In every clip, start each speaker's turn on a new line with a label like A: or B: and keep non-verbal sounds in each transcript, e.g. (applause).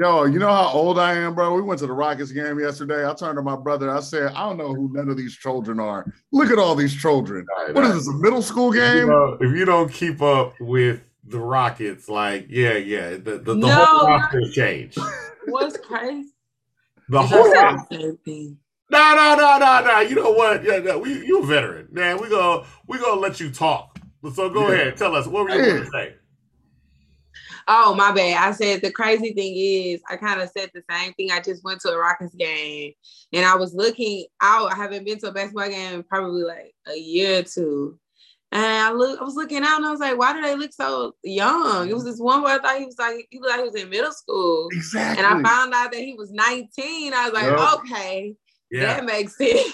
A: Yo, you know how old I am, bro? We went to the Rockets game yesterday. I turned to my brother. I said, I don't know who none of these children are. Look at all these children.
B: Right,
A: What is
B: right.
A: this, a middle school
B: If you,
A: game?
B: if you don't keep up with the Rockets, like yeah, yeah, the the, the
C: No,
B: whole
C: no.
B: roster has changed.
C: What's crazy?
B: The whole
C: that
B: roster.
C: the thing?
B: No, no, no, no, no. You know what? Yeah, no, we, you a veteran, man. We go, we gonna let you talk. So go
A: Yeah.
B: ahead, tell us what were you
A: Yeah.
B: going to say?
C: Oh, my bad. I said the crazy thing is I kind of said the same thing. I just went to a Rockets game and I was looking out. I haven't been to a basketball game in probably like a year or two. And I look, I was looking out and I was like, why do they look so young? It was this one boy I thought he was like, he looked like he was in middle school.
A: Exactly.
C: And I found out that he was 19. I was like,
A: Yup.
C: okay,
B: Yeah,
C: that makes (laughs) sense.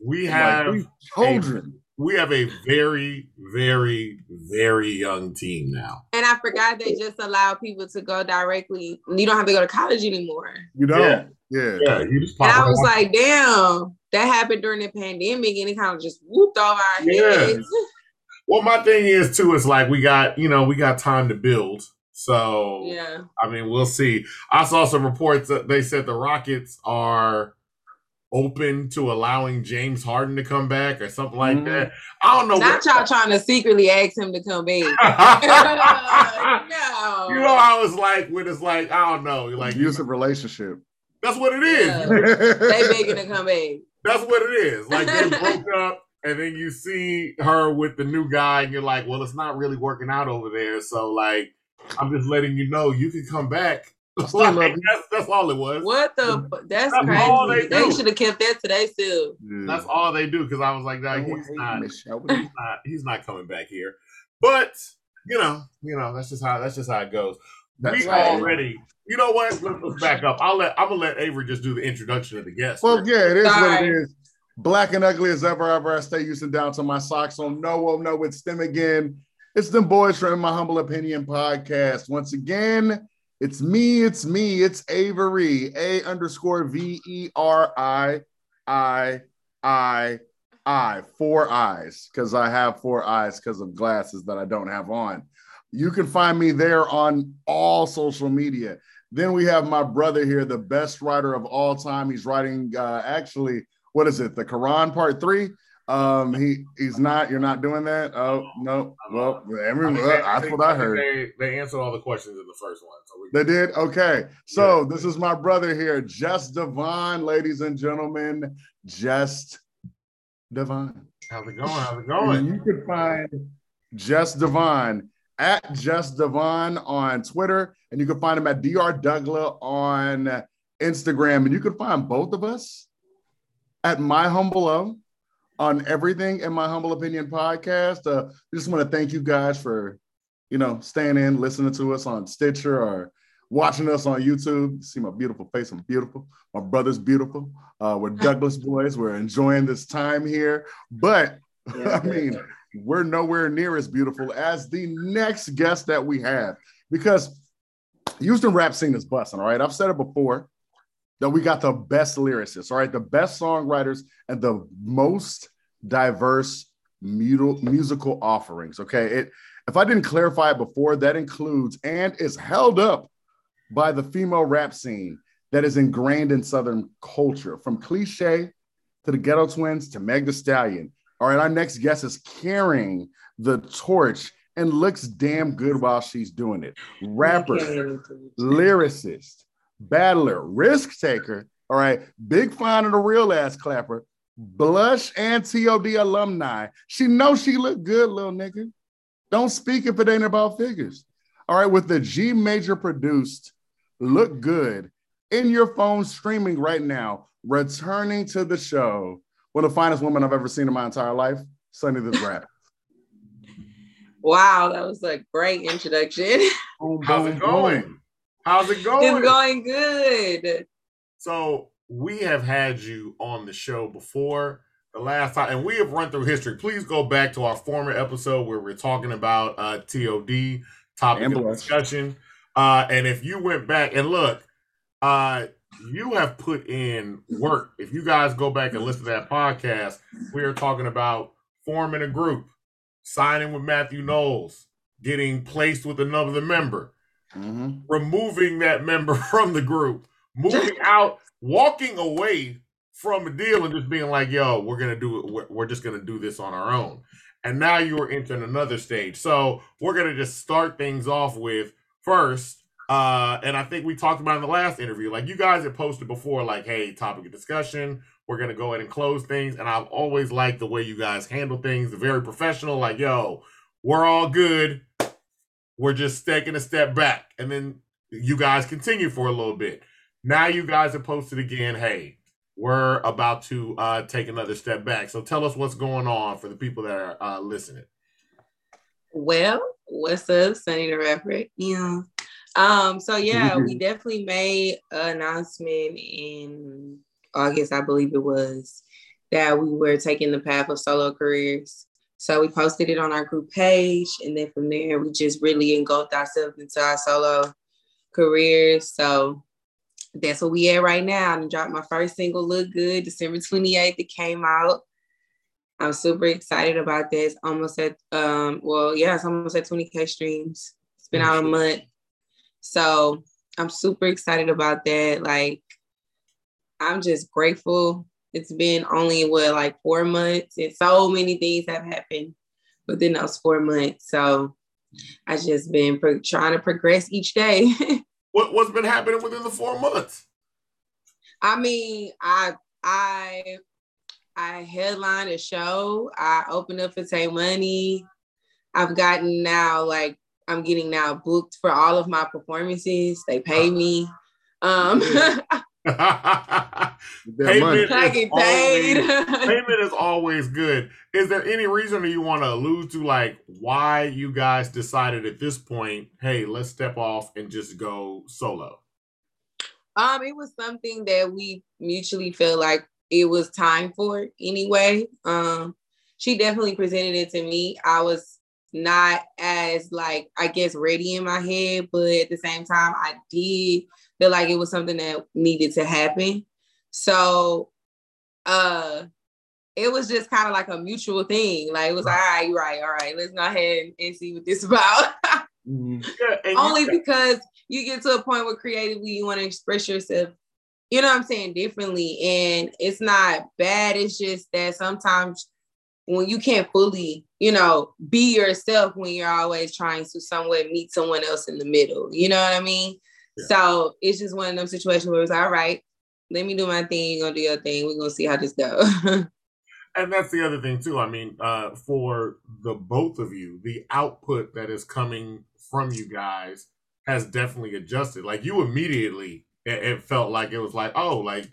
B: we
A: Like,
B: have
A: these children.
B: We have a very, very, very young team now.
C: And I forgot they just allow people to go directly. You don't have to go to college anymore.
A: You know?
B: Yeah.
A: Yeah.
B: Yeah, you just pop
C: And I was
B: out.
C: like, damn, that happened during the pandemic and it kind of just whooped over our
B: Yeah.
C: heads. (laughs)
B: Well, my thing is too. Is like we got you know we got time to build. So
C: Yeah.
B: I mean, we'll see. I saw some reports that they said the Rockets are open to allowing James Harden to come back or something like
A: Mhm.
B: that. I don't know.
C: Not y'all trying to secretly ask him to come back.
B: what- (laughs) (laughs)
C: no.
B: you know, I was like, when it's like, I don't know, you're like
A: Abusive relationship.
B: that's what it is.
C: Yeah. they begging to come back.
B: That's what it is. Like they (laughs) broke up, and then you see her with the new guy, and you're like, well, it's not really working out over there. So like, I'm just letting you know you can come back.
A: Still love
B: Like, that's that's all it was.
C: What the? fu- That's,
B: That's all
C: crazy.
B: they
C: They,
B: do.
C: should have kept that to themselves.
B: That's all they do because I was like, nah, he's not, he's not, he's not coming back here. But you know, you know, that's just how that's just how it goes.
A: That's
B: we
A: right.
B: already, you know what? Let's, let's back up. I'll let I'm gonna let Avery just do the introduction of the guest.
A: Well, yeah, it is what it is. Black and ugly as ever, ever. I stay using down to my socks on no, oh, no, it's them again. It's them boys from My Humble Opinion podcast. Once again, it's me, it's me, it's Avery, A underscore V E R I I I I, four eyes, because I have four eyes because of glasses that I don't have on. You can find me there on all social media. Then we have my brother here, the best writer of all time. He's writing uh, actually, what is it? The Quran part three. Um, he he's not. You're not doing that. Oh no. Well,
B: I
A: everyone,
B: they-
A: that's what I heard.
B: They, they answered all the questions in the first one. So we,
A: They did? Okay. So this is my brother here, Just Devon, ladies and gentlemen. Just Devon.
B: how's it going? How's it going?
A: you can find Just Devon at Just Devon on Twitter, and you can find him at Dr. Douglas on Instagram. And you can find both of us at My Humble O on everything in My Humble Opinion podcast. Uh, we just want to thank you guys for, you know, staying in, listening to us on Stitcher or watching us on YouTube. See my beautiful face. I'm beautiful. My brother's beautiful. Uh, we're (laughs) Douglas boys. We're enjoying this time here. But (laughs) I mean, we're nowhere near as beautiful as the next guest that we have because Houston rap scene is busting. All right. I've said it before that we got the best lyricists, all right, the best songwriters and the most diverse mu- musical offerings. Okay. It if I didn't clarify it before, that includes and is held up by the female rap scene that is ingrained in Southern culture, from cliche to the Ghetto Twinz to Meg Thee Stallion. All right, our next guest is carrying the torch and looks damn good while she's doing it. Rapper, lyricist, battler, risk taker. All right, big fan of the real ass clapper, blush and TOD alumni. She knows she look good, little nigga. Don't speak if it ain't about figures. All right, with the G major produced, look good in your phone streaming right now, returning to the show. One of the finest women I've ever seen in my entire life, Sunny the Rap. (laughs)
C: Wow, that was a great introduction.
B: How's it going? How's it going?
C: it's going good.
B: So we have had you on the show before the last time, and we have run through history. Please go back to our former episode where we're talking about uh, TOD topic
A: And
B: of
A: blush.
B: discussion. Uh, and if you went back and look, uh, you have put in work. If you guys go back and listen to that podcast, we are talking about forming a group, signing with Matthew Knowles, getting placed with another member, mm-hmm. removing that member (laughs) from the group, moving (laughs) out, walking away from a deal and just being like, yo, we're gonna do it, we're, we're just gonna do this on our own. And now you are entering another stage. So we're gonna just start things off with first uh, and I think we talked about in the last interview, like you guys had posted before, like, hey, topic of discussion. We're gonna go ahead and close things. And I've always liked the way you guys handle things, very professional, like, yo, we're all good. We're just taking a step back. And then you guys continue for a little bit. Now you guys have posted again, hey, we're about to uh, take another step back. So tell us what's going on for the people that are uh, listening.
C: Well, what's up, Sunny the Rapper? Yeah. Um, so yeah, (laughs) we definitely made an announcement in August, I believe it was, that we were taking the path of solo careers. So we posted it on our group page, and then from there we just really engulfed ourselves into our solo careers. So that's what we at right now. I dropped my first single, Look Good, December 28th. It came out. I'm super excited about this. Almost at um, well, yeah, it's almost at 20k streams. It's been out a month. So I'm super excited about that. Like, I'm just grateful. It's been only what like four months, and so many things have happened within those four months. So I just been pro- trying to progress each day. (laughs)
B: what what's been happening within the four months?
C: I mean, I I I headlined a show. I opened up for Tay Money. I've gotten now like I'm getting now booked for all of my performances. They pay me. Um, (laughs) (laughs)
B: payment, is always, (laughs) payment is always good. Is there any reason you want to allude to like why you guys decided at this point, hey, let's step off and just go solo?
C: Um, it was something that we mutually felt like it was time for anyway. Um, she definitely presented it to me. I was not as like I guess ready in my head, but at the same time, I did feel like it was something that needed to happen. So uh it was just kind of like a mutual thing. Like it was right. all right, right, all right, let's go ahead and see what this (laughs) about. mm-hmm. yeah, Only you- because you get to a point where creatively you want to express yourself, you know what I'm saying, differently. And it's not bad. It's just that sometimes when you can't fully, you know, be yourself when you're always trying to somewhat meet someone else in the middle. You know what I mean? Yeah. So it's just one of them situations where it's all right, let me do my thing, you're gonna do your thing, we're gonna see how this goes. (laughs)
B: and that's the other thing too. I mean, uh, for the both of you, the output that is coming from you guys has definitely adjusted. Like you immediately, it, it felt like it was like, oh, like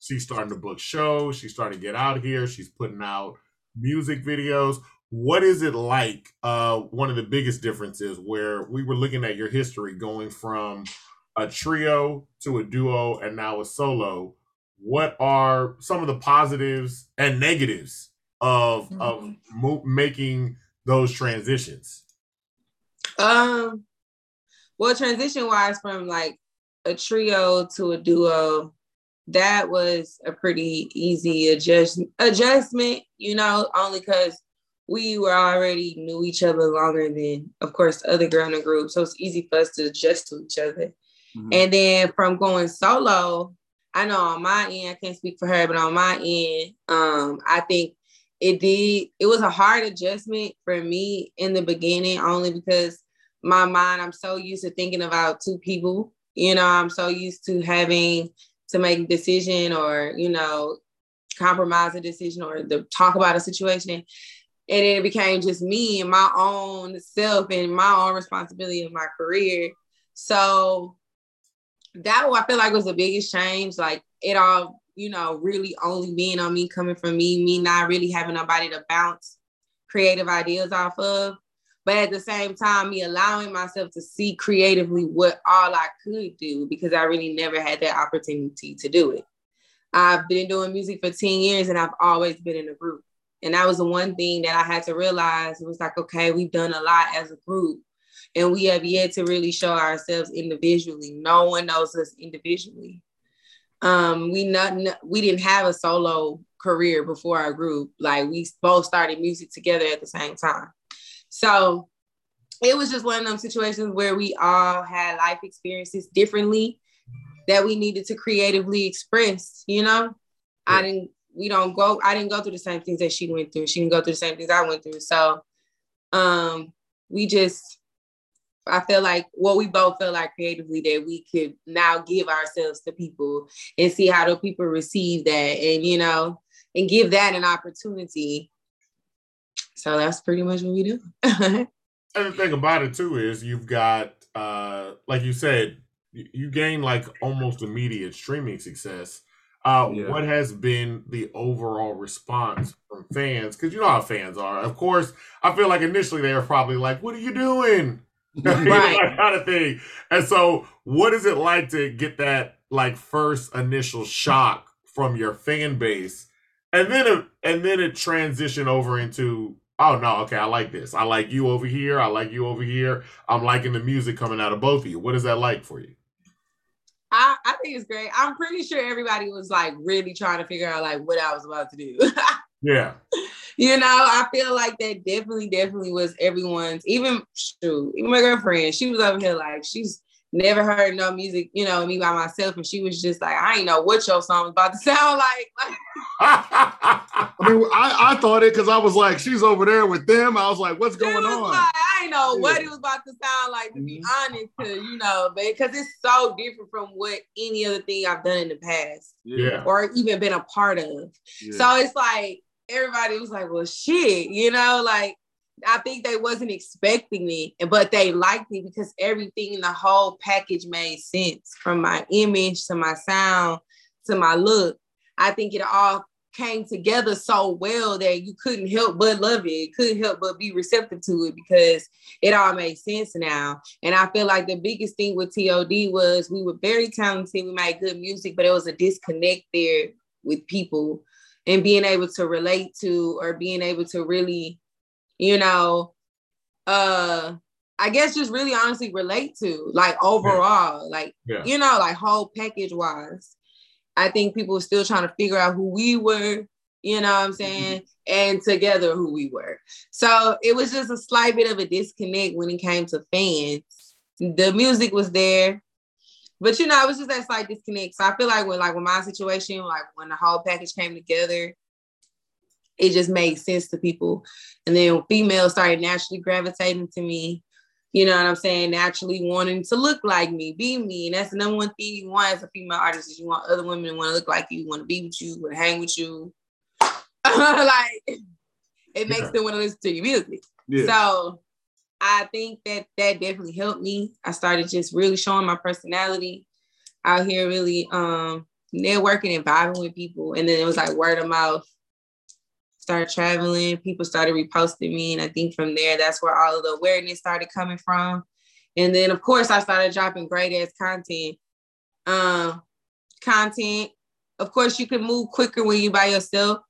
B: she's starting to book shows, she's starting to get out here, she's putting out music videos. What is it like? Uh, one of the biggest differences where we were looking at your history going from a trio to a duo and now a solo. What are some of the positives and negatives of mm-hmm. of mo- making those transitions?
C: Um, well, transition wise from like a trio to a duo, that was a pretty easy adjust adjustment, you know, only because we were already knew each other longer than, of course, the other girl in the group. So it's easy for us to adjust to each other. Mm-hmm. And then from going solo, I know on my end, I can't speak for her, but on my end, um, I think it did, it was a hard adjustment for me in the beginning, only because my mind, I'm so used to thinking about two people. You know, I'm so used to having to make a decision or, you know, compromise a decision or to talk about a situation. And it became just me and my own self and my own responsibility in my career. So that I feel like was the biggest change. Like it all, you know, really only being on me, coming from me, me not really having nobody to bounce creative ideas off of but at the same time, me allowing myself to see creatively what all I could do because I really never had that opportunity to do it. I've been doing music for 10 years and I've always been in a group. And that was the one thing that I had to realize. It was like, okay, we've done a lot as a group and we have yet to really show ourselves individually. No one knows us individually. Um, we not we didn't have a solo career before our group. Like we both started music together at the same time. So it was just one of those situations where we all had life experiences differently that we needed to creatively express, you know? Yeah. I didn't we don't go I didn't go through the same things that she went through. She didn't go through the same things I went through. So um we just I feel like well, we both feel like creatively that we could now give ourselves to people and see how do people receive that and you know and give that an opportunity. So that's pretty much what we do. (laughs)
B: and the thing about it too is you've got uh like you said, you gain like almost immediate streaming success. Uh, yeah. What has been the overall response from fans? Because you know how fans are. Of course, I feel like initially they were probably like, "What are you doing?" (laughs) right. that kind of thing. And so, what is it like to get that like first initial shock from your fan base, and then it, and then it transition over into oh no, okay, I like this. I like you over here. I like you over here. I'm liking the music coming out of both of you. What is that like for you?
C: I, I think it's great. I'm pretty sure everybody was like really trying to figure out like what I was about to do. (laughs)
B: yeah.
C: You know, I feel like that definitely, definitely was everyone's, even shoot, even my girlfriend, she was over here like she's never heard no music, you know, me by myself. And she was just like, I ain't know what your song was about to (laughs) sound like. (laughs)
A: I mean, I, I thought it because I was like, she's over there with them. I was like, what's going on? Like,
C: I ain't know yeah. what it was about to sound like, to be mm-hmm. honest, to, you know, because it's so different from what any other thing I've done in the past.
B: Yeah.
C: Or even been a part of. Yeah. So it's like, everybody was like, well, shit, you know, like, I think they wasn't expecting me, but they liked me because everything in the whole package made sense from my image to my sound to my look. I think it all came together so well that you couldn't help but love it. Couldn't help but be receptive to it because it all made sense now. And I feel like the biggest thing with TOD was we were very talented, we made good music, but it was a disconnect there with people and being able to relate to or being able to really you know, uh, I guess just really honestly relate to, like overall, yeah. like yeah. you know, like whole package wise. I think people were still trying to figure out who we were, you know what I'm mm-hmm. saying, mm-hmm. and together who we were. So it was just a slight bit of a disconnect when it came to fans. The music was there, but you know, it was just that slight disconnect. So I feel like when like with my situation, like when the whole package came together, it just made sense to people. And then females started naturally gravitating to me. You know what I'm saying? Naturally wanting to look like me, be me. And that's the number one thing you want as a female artist is you want other women to want to look like you, want to be with you, want to hang with you. (laughs) like it makes yeah. them want to listen to your music. Yeah. So I think that that definitely helped me. I started just really showing my personality out here, really um networking and vibing with people. And then it was like word of mouth started traveling, people started reposting me. And I think from there, that's where all of the awareness started coming from. And then, of course, I started dropping great ass content. Um, content, of course, you can move quicker when you by yourself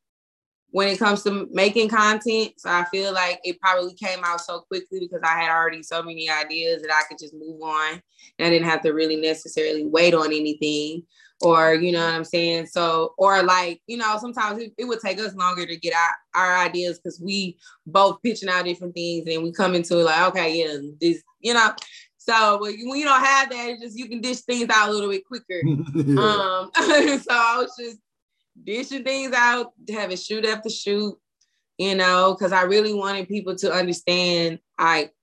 C: when it comes to making content. So I feel like it probably came out so quickly because I had already so many ideas that I could just move on and I didn't have to really necessarily wait on anything or you know what I'm saying? So, or like, you know, sometimes it, it would take us longer to get our, our ideas because we both pitching out different things and we come into it like, okay, yeah, this, you know. So when you don't have that, it's just you can dish things out a little bit quicker. (laughs) um, (laughs) so I was just dishing things out, having shoot after shoot, you know, because I really wanted people to understand like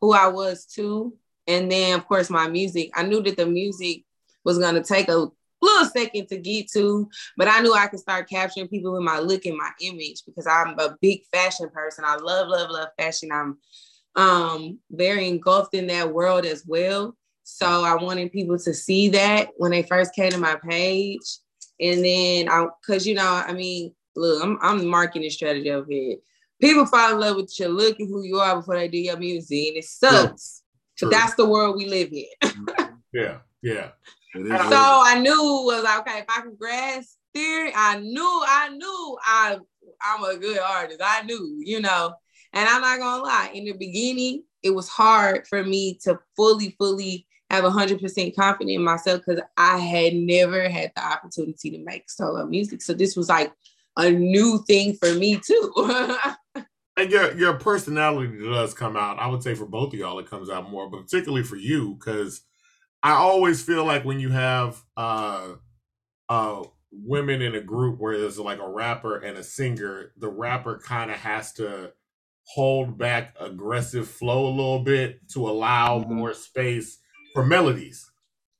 C: who I was too. And then of course my music. I knew that the music was gonna take a little second to get to, but I knew I could start capturing people with my look and my image because I'm a big fashion person. I love, love, love fashion. I'm um very engulfed in that world as well. So I wanted people to see that when they first came to my page. And then I cause you know, I mean, look, I'm I'm marketing strategy over here. People fall in love with your look and who you are before they do your music, and it sucks. Yeah, but that's the world we live in. (laughs)
B: yeah, yeah.
C: So I knew was like, okay, if I can grasp theory, I knew, I knew I I'm a good artist. I knew, you know. And I'm not gonna lie, in the beginning, it was hard for me to fully, fully have 100% confidence in myself because I had never had the opportunity to make solo music. So this was like a new thing for me too. (laughs)
B: And your your personality does come out. I would say for both of y'all, it comes out more, but particularly for you, because I always feel like when you have uh uh women in a group where there's like a rapper and a singer, the rapper kind of has to hold back aggressive flow a little bit to allow mm-hmm. more space for melodies.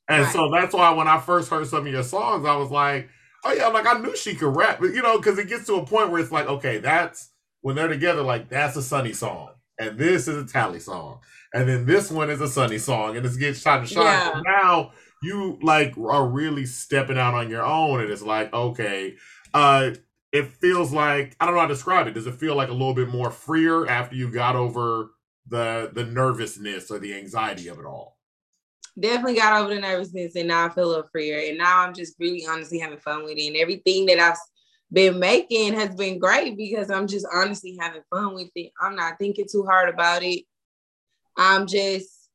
B: And right. so that's why when I first heard some of your songs, I was like, oh yeah, like I knew she could rap, but you know, because it gets to a point where it's like, okay, that's when they're together, like that's a sunny song, and this is a tally song, and then this one is a sunny song, and it's getting shot and shot. Yeah. now you like are really stepping out on your own, and it's like, okay, uh, it feels like I don't know how to describe it. Does it feel like a little bit more freer after you got over the the nervousness or the anxiety of it all?
C: Definitely got over the nervousness and now I feel a little freer. And now I'm just really honestly having fun with it. And everything that I've been making has been great because I'm just honestly having fun with it. I'm not thinking too hard about it. I'm just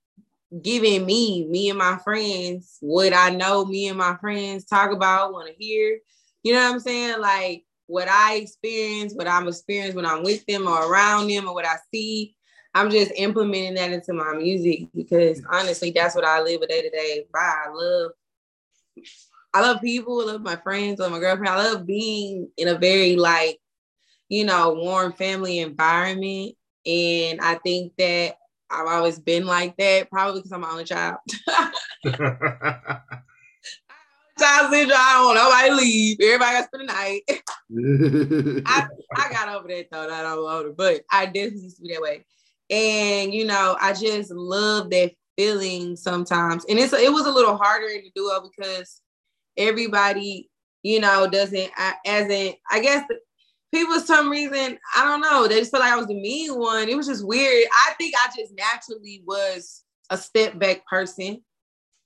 C: giving me, me and my friends, what I know me and my friends talk about, want to hear. You know what I'm saying? Like what I experience, what I'm experiencing when I'm with them or around them or what I see. I'm just implementing that into my music because honestly, that's what I live a day to day by. I love I love people, I love my friends, I love my girlfriend. I love being in a very like, you know, warm family environment. And I think that I've always been like that, probably because I'm my only child. (laughs) (laughs) child syndrome. I don't want nobody leave. Everybody got to spend the night. (laughs) I, I got over that though, that I'm older, but I definitely used to be that way. And you know, I just love that feeling sometimes. And it's it was a little harder to do it because everybody, you know, doesn't as in I guess people for some reason, I don't know, they just feel like I was the mean one. It was just weird. I think I just naturally was a step back person.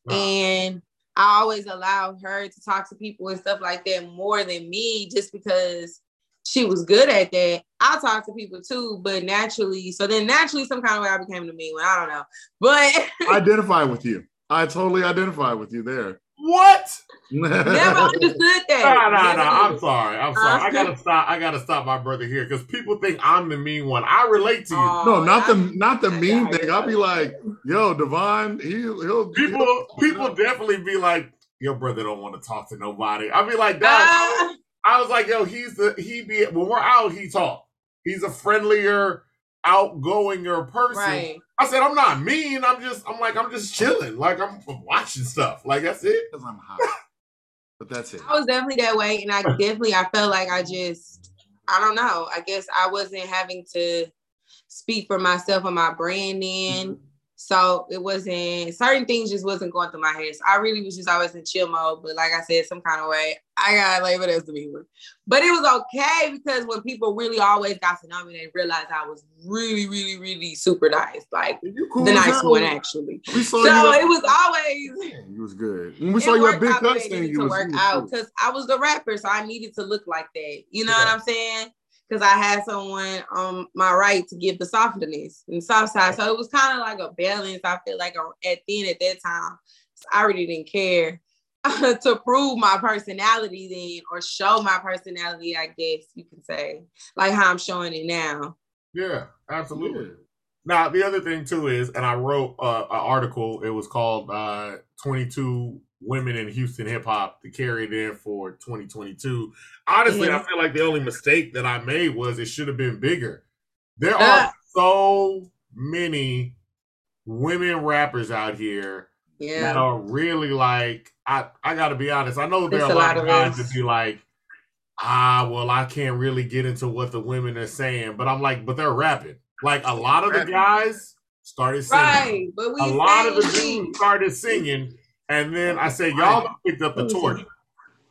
C: Wow. And I always allowed her to talk to people and stuff like that more than me just because she was good at that. I talk to people too, but naturally, so then naturally, some kind of way I became the mean one. I don't know, but (laughs)
A: identify with you. I totally identify with you there.
B: What?
C: Never (laughs) understood that.
B: No, no, no. I'm sorry. I'm sorry. I gotta stop. I gotta stop my brother here because people think I'm the mean one. I relate to you.
A: Oh, no, not the not the mean thing. I'll be like, yo, Devon, he, will
B: people he'll, people definitely be like, your brother don't want to talk to nobody. I'll be like, that. Uh, I was like, yo, he's the he be when we're out, he talk. He's a friendlier, outgoinger person. Right. I said, I'm not mean. I'm just, I'm like, I'm just chilling. Like I'm watching stuff. Like that's it.
A: Because I'm hot. (laughs) but that's it.
C: I was definitely that way. And I definitely I felt like I just, I don't know. I guess I wasn't having to speak for myself and my branding. Mm-hmm. So it wasn't certain things just wasn't going through my head. So I really was just always in chill mode. But like I said, some kind of way, I gotta label it as the B word. But it was okay because when people really always got to know me, they realized I was really, really, really super nice. Like cool the nice one actually. We saw so you it was always (laughs)
A: it was good. When we saw you at Big Cuts thing,
C: you to work out because I was the rapper, so I needed to look like that. You know yeah. what I'm saying? because I had someone on my right to give the softness and soft side. So it was kind of like a balance. I feel like at the end at that time, I really didn't care (laughs) to prove my personality then or show my personality, I guess you can say, like how I'm showing it now.
B: Yeah, absolutely. Yeah. Now the other thing too is, and I wrote uh, an article. It was called uh, "22 women in Houston hip hop to carry it in for 2022. Honestly, I feel like the only mistake that I made was it should have been bigger. There are so many women rappers out here yeah. that are really like I I got to be honest. I know there are a lot, of guys that be like, ah, well, I can't really get into what the women are saying, but I'm like, but they're rapping. Like a lot of the guys started singing. Right, but we a lot of the dudes started singing and then I say, y'all picked up the torch.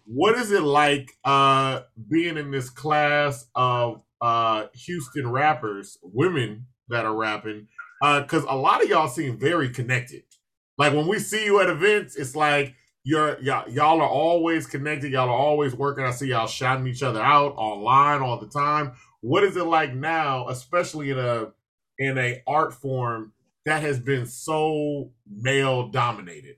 B: What is it like uh, being in this class of uh, Houston rappers, women that are rapping? Because uh, a lot of y'all seem very connected. Like when we see you at events, it's like you're y'all, y'all are always connected. Y'all are always working. I see y'all shouting each other out online all the time. What is it like now, especially in a in a art form that has been so male dominated?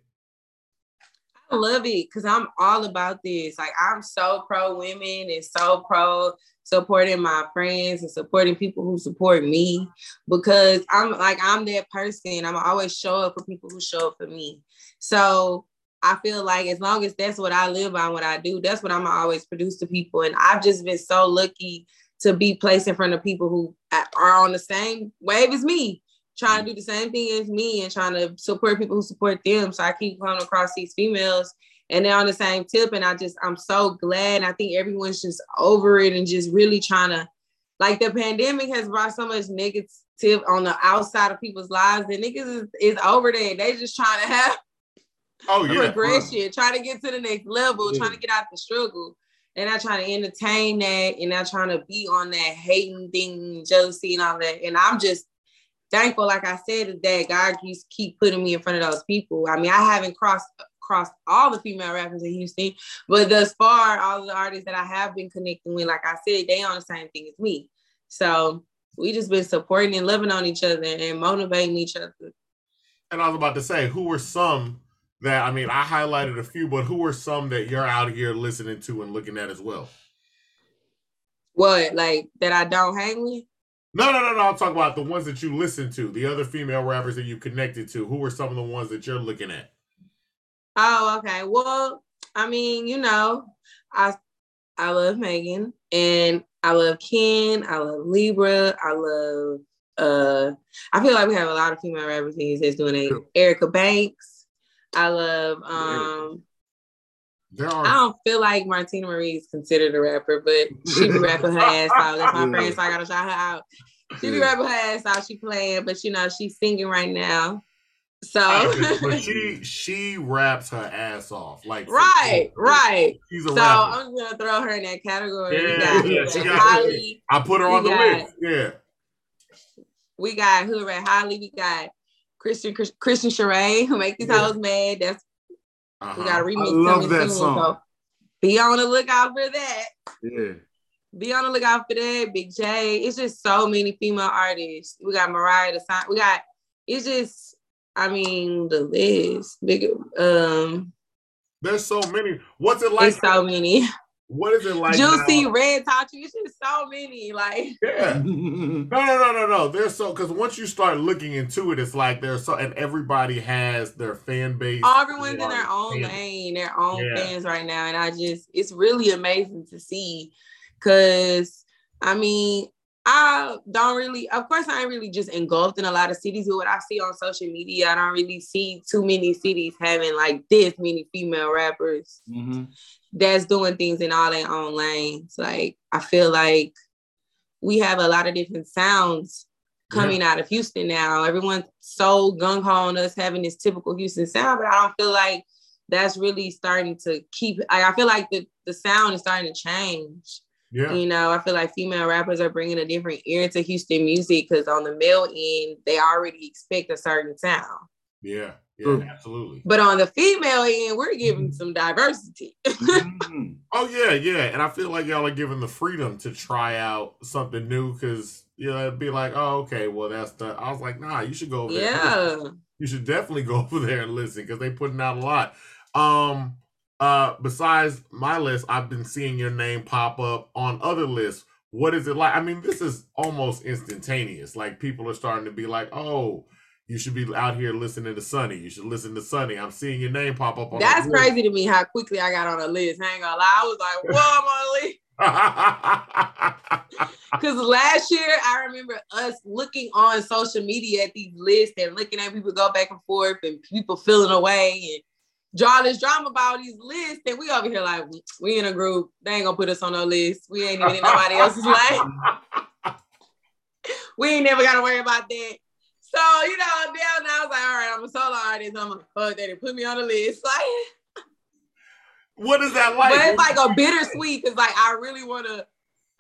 C: I love it because I'm all about this. Like I'm so pro women and so pro supporting my friends and supporting people who support me because I'm like I'm that person. I'm always show up for people who show up for me. So I feel like as long as that's what I live by, what I do, that's what I'm always produce to people. And I've just been so lucky to be placed in front of people who are on the same wave as me, trying to do the same thing as me and trying to support people who support them. So I keep coming across these females and they're on the same tip. And I just, I'm so glad. I think everyone's just over it and just really trying to, like, the pandemic has brought so much negative on the outside of people's lives. And niggas is, is over there. They just trying to have
B: oh, yeah.
C: progression, trying to get to the next level, yeah. trying to get out the struggle. And I trying to entertain that and I trying to be on that hating thing, jealousy and all that. And I'm just thankful, like I said, that God keeps keep putting me in front of those people. I mean, I haven't crossed across all the female rappers in Houston, but thus far, all the artists that I have been connecting with, like I said, they on the same thing as me. So we just been supporting and loving on each other and motivating each other.
B: And I was about to say, who were some that I mean, I highlighted a few, but who are some that you're out here listening to and looking at as well?
C: What, like that I don't hang with?
B: No, no, no, no. I'm talking about the ones that you listen to, the other female rappers that you connected to. Who are some of the ones that you're looking at?
C: Oh, okay. Well, I mean, you know, I I love Megan and I love Ken. I love Libra. I love uh I feel like we have a lot of female rappers these days doing it. Erica Banks. I love um there are. I don't feel like Martina Marie is considered a rapper, but she be rapping her ass (laughs) out. That's my friend, so I gotta shout her out. She be rapping her ass out. She playing, but you know she's singing right now. So (laughs)
B: but she she raps her ass off. Like
C: right, right. She's a so rapper. I'm gonna throw her in that category. Yeah, (laughs) yeah,
B: Holly. I put her on the got, list. Yeah.
C: We got who ran Holly, we got Christian Christian Sheree, who make these yeah. hoes mad. That's uh-huh. we got a remix.
A: I love that soon, song. So
C: be on the lookout for that.
A: Yeah.
C: Be on the lookout for that. Big J. It's just so many female artists. We got Mariah the sign. We got it's just I mean, the list. Big um
B: there's so many. What's it like?
C: so many. (laughs)
B: What is it like?
C: Juicy now? red tachi. It's just so many. Like
B: yeah. (laughs) no, no, no, no, no. There's so because once you start looking into it, it's like there's so and everybody has their fan base.
C: Everyone's in their own lane, their own yeah. fans right now, and I just it's really amazing to see. Cause I mean, I don't really, of course, I ain't really just engulfed in a lot of cities, but what I see on social media, I don't really see too many cities having like this many female rappers mm-hmm. That's doing things in all their own lanes. Like, I feel like we have a lot of different sounds coming yeah. out of Houston now. Everyone's so gung ho on us having this typical Houston sound, but I don't feel like that's really starting to keep. I, I feel like the, the sound is starting to change. Yeah. You know, I feel like female rappers are bringing a different ear to Houston music because on the male end, they already expect a certain sound.
B: Yeah, yeah, absolutely.
C: But on the female end, we're giving mm-hmm. some diversity. (laughs)
B: mm-hmm. Oh yeah, yeah, and I feel like y'all are given the freedom to try out something new because you know it'd be like, oh, okay, well that's the. I was like, nah, you should go over
C: yeah.
B: there. Yeah, you should definitely go (laughs) over there and listen because they putting out a lot. Um, uh besides my list i've been seeing your name pop up on other lists what is it like i mean this is almost instantaneous like people are starting to be like oh you should be out here listening to Sunny. You should listen to Sunny. I'm seeing your name pop up on.
C: That's crazy to me how quickly I got on a list. Hang on, I was like, "Whoa, I'm on a list." (laughs) Because last year, I remember us looking on social media at these lists and looking at people go back and forth and people feeling away and draw this drama about these lists, and we over here like we in a group. They ain't gonna put us on no list. We ain't even in nobody else's (laughs) life. we ain't never gotta worry about that. So you know, down I was like, all right, I'm a solo artist. I'm like, fuck that. They put me on the list. Like,
B: what is that like?
C: But it's like a bittersweet because like I really want to.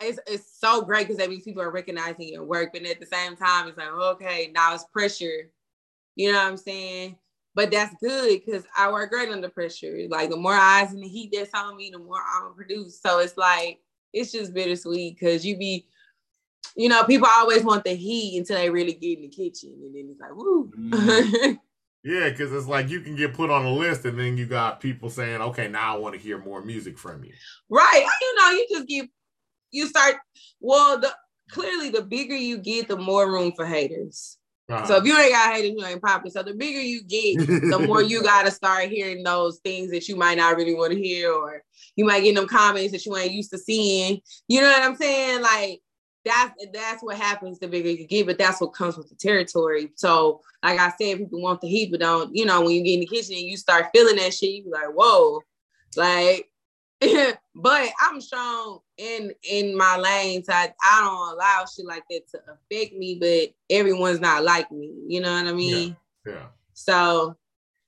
C: It's, it's so great because that means people are recognizing your work, but at the same time, it's like okay, now it's pressure. You know what I'm saying? but that's good because I work great under pressure. Like the more eyes in the heat that's on me, the more I'm gonna produce. So it's like it's just bittersweet because you be, you know, people always want the heat until they really get in the kitchen, and then it's like, woo.
B: Mm. (laughs) yeah, because it's like you can get put on a list, and then you got people saying, "Okay, now I want to hear more music from you."
C: Right. You know, you just get you start. Well, the clearly the bigger you get, the more room for haters. Uh-huh. So if you ain't got haters, you ain't popping. So the bigger you get, the more you (laughs) gotta start hearing those things that you might not really want to hear, or you might get them comments that you ain't used to seeing. You know what I'm saying? Like that's that's what happens the bigger you get, but that's what comes with the territory. So, like I said, people want the heat, but don't, you know, when you get in the kitchen and you start feeling that shit, you be like, whoa, like (laughs) but I'm strong in in my lane, so I, I, don't allow shit like that to affect me. But everyone's not like me, you know what I mean?
B: Yeah. yeah.
C: So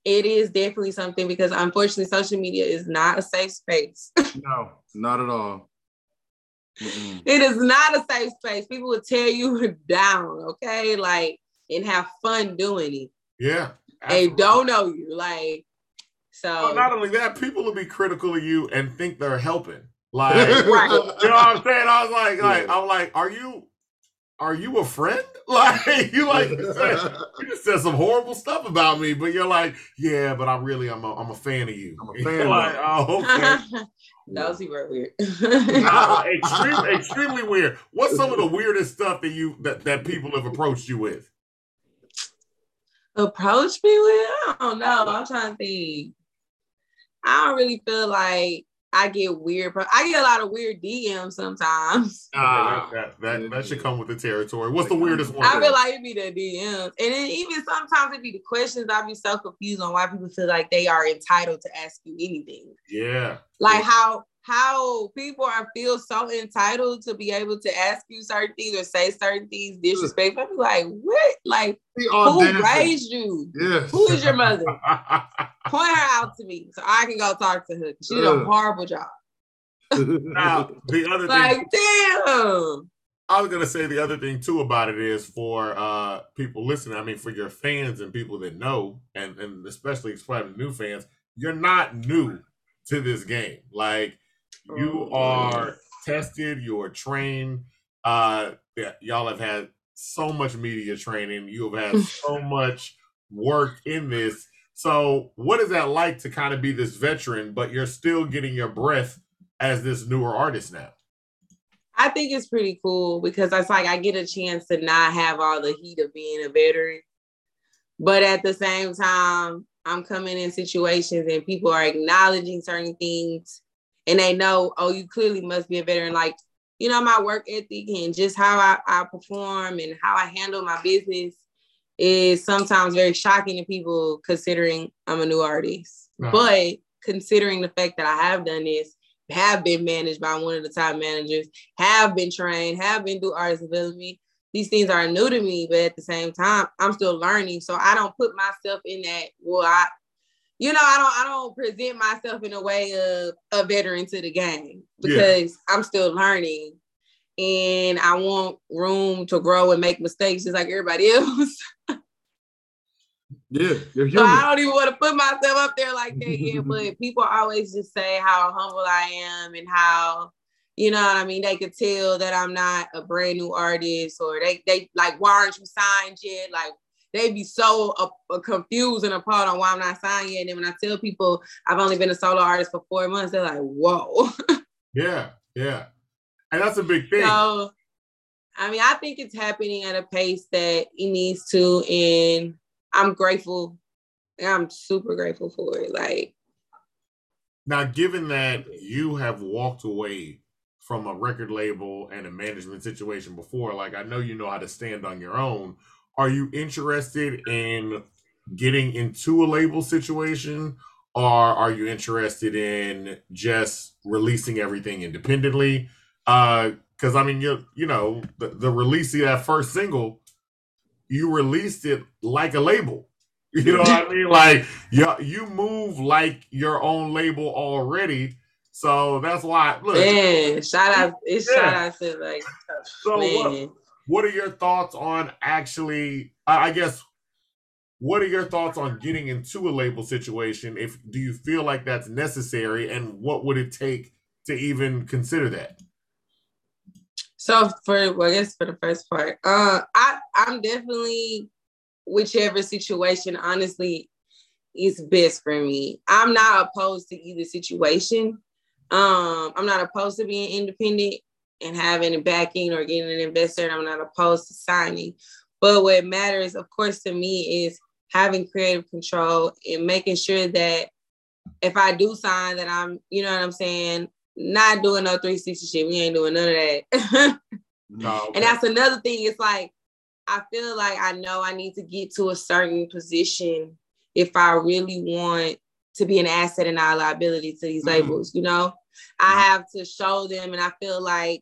C: it is definitely something because unfortunately, social media is not a safe space. (laughs)
A: no, not at all.
C: Mm-mm. It is not a safe space. People will tear you (laughs) down, okay? Like and have fun doing it.
B: Yeah.
C: Absolutely. They don't know you. Like so
B: well, not only that, people will be critical of you and think they're helping. Like, (laughs) right. you know what I'm saying? I was like, like, yeah. I'm like, are you, are you a friend? (laughs) Like, you like, you, said, (laughs) you just said some horrible stuff about me, but you're like, yeah, but I really, I'm a, I'm a fan of you.
A: I'm a (laughs) fan. like, oh,
C: okay. that was super weird.
B: uh, extremely, extremely weird. What's some of the weirdest stuff that you that, that people have approached you with?
C: Approach me with? I don't know. I'm trying to think. I don't really feel like I get weird. I get a lot of weird DMs sometimes. (laughs)
B: Uh, that, that, that, should come with the territory. What's the weirdest one?
C: I feel like it'd be the DMs. And then even sometimes it'd be the questions. I'd be so confused on why people feel like they are entitled to ask you anything.
B: Yeah.
C: Like
B: yeah.
C: how how people are feel so entitled to be able to ask you certain things or say certain things disrespectful. I'm like, what? Like, who raised you?
A: Yes.
C: Who is your mother? (laughs) Point her out to me so I can go talk to her. She did a horrible job.
B: now, (laughs) the other
C: like,
B: thing,
C: damn.
B: I was gonna say the other thing too about it is for uh people listening. I mean, for your fans and people that know, and and especially probably new fans, you're not new to this game. Like you oh, are tested, you are trained. Uh, yeah, y'all have had so much media training. You have had (laughs) so much work in this. So, what is that like to kind of be this veteran, but you're still getting your breath as this newer artist now?
C: I think it's pretty cool because it's like I get a chance to not have all the heat of being a veteran. But at the same time, I'm coming in situations and people are acknowledging certain things and they know, oh, you clearly must be a veteran. Like, you know, my work ethic and just how I, I perform and how I handle my business is sometimes very shocking to people considering I'm a new artist. But considering the fact that I have done this, have been managed by one of the top managers, have been trained, have been through artist development. These things are new to me, but at the same time, I'm still learning. So I don't put myself in that, well, I you know, I don't I don't present myself in a way of a veteran to the game because yeah. I'm still learning and I want room to grow and make mistakes just like everybody (laughs) else.
A: yeah,
C: So I don't even want to put myself up there like that yet, (laughs) but people always just say how humble I am and how you know what I mean? They could tell that I'm not a brand new artist, or they they like, why aren't you signed yet? Like, they be so uh, uh, confused and apart on why I'm not signed yet. And then when I tell people I've only been a solo artist for four months, they're like, whoa. (laughs)
B: yeah, yeah. And that's a big thing.
C: So, I mean, I think it's happening at a pace that it needs to, and I'm grateful. I'm super grateful for it. Like,
B: now, given that you have walked away from a record label and a management situation before, like I know you know how to stand on your own are you interested in getting into a label situation? Or are you interested in just releasing everything independently? Uh because i mean you you know the, the release of that first single you released it like a label. (laughs) You know what i mean? Like you, you move like your own label already. So that's why look.
C: Man shout out it's yeah. shout out to like so man.
B: What, what are your thoughts on actually? I guess what are your thoughts on getting into a label situation? If do you feel like that's necessary, and what would it take to even consider that?
C: So for well, I guess for the first part, uh, I I'm definitely whichever situation honestly is best for me. I'm not opposed to either situation. Um, I'm not opposed to being independent and having a backing or getting an investor. and I'm not opposed to signing. But what matters, of course, to me is having creative control and making sure that if I do sign that I'm, you know what I'm saying, not doing no 360 shit. We ain't doing none of that. (laughs) no, okay. And that's another thing. It's like I feel like I know I need to get to a certain position if I really want to be an asset and not a liability to these mm-hmm. labels, you know? I mm-hmm. have to show them and I feel like